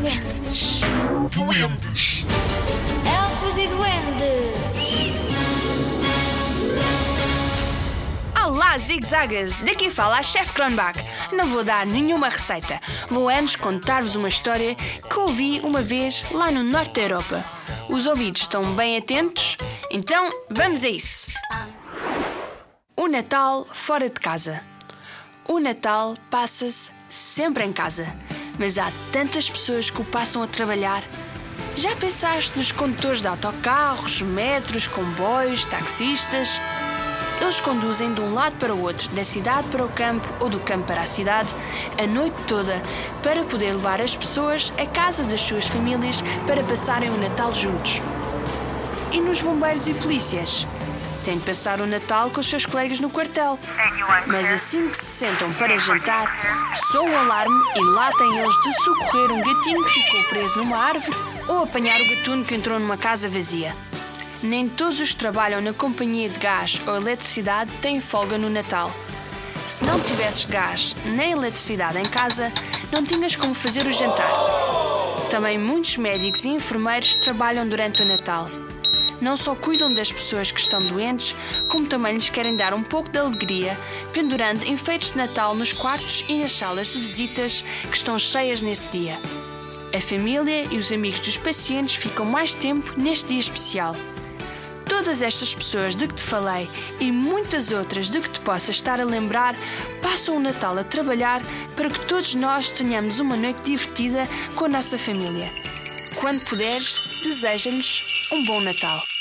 duendes. Duendes. Elfos e duendes. Olá, zigzagas! Daqui fala a Chef Kronbach. Não vou dar nenhuma receita. Vou antes contar-vos uma história que ouvi uma vez lá no norte da Europa. Os ouvidos estão bem atentos? Então, vamos a isso! O Natal fora de casa. O Natal passa-se sempre em casa, mas há tantas pessoas que o passam a trabalhar. Já pensaste nos condutores de autocarros, metros, comboios, taxistas? Eles conduzem de um lado para o outro, da cidade para o campo ou do campo para a cidade, a noite toda, para poder levar as pessoas à casa das suas famílias para passarem o Natal juntos. E nos bombeiros e polícias? Têm de passar o Natal com os seus colegas no quartel. Mas assim que se sentam para jantar, soa o alarme e lá têm eles de socorrer um gatinho que ficou preso numa árvore ou apanhar o gatuno que entrou numa casa vazia. Nem todos os que trabalham na companhia de gás ou eletricidade têm folga no Natal. Se não tivesses gás nem eletricidade em casa, não tinhas como fazer o jantar. Também muitos médicos e enfermeiros trabalham durante o Natal. Não só cuidam das pessoas que estão doentes, como também lhes querem dar um pouco de alegria, pendurando enfeites de Natal nos quartos e nas salas de visitas que estão cheias nesse dia. A família e os amigos dos pacientes ficam mais tempo neste dia especial. Todas estas pessoas de que te falei e muitas outras de que te possas estar a lembrar passam o Natal a trabalhar para que todos nós tenhamos uma noite divertida com a nossa família. Quando puderes, deseja-lhes um bom Natal.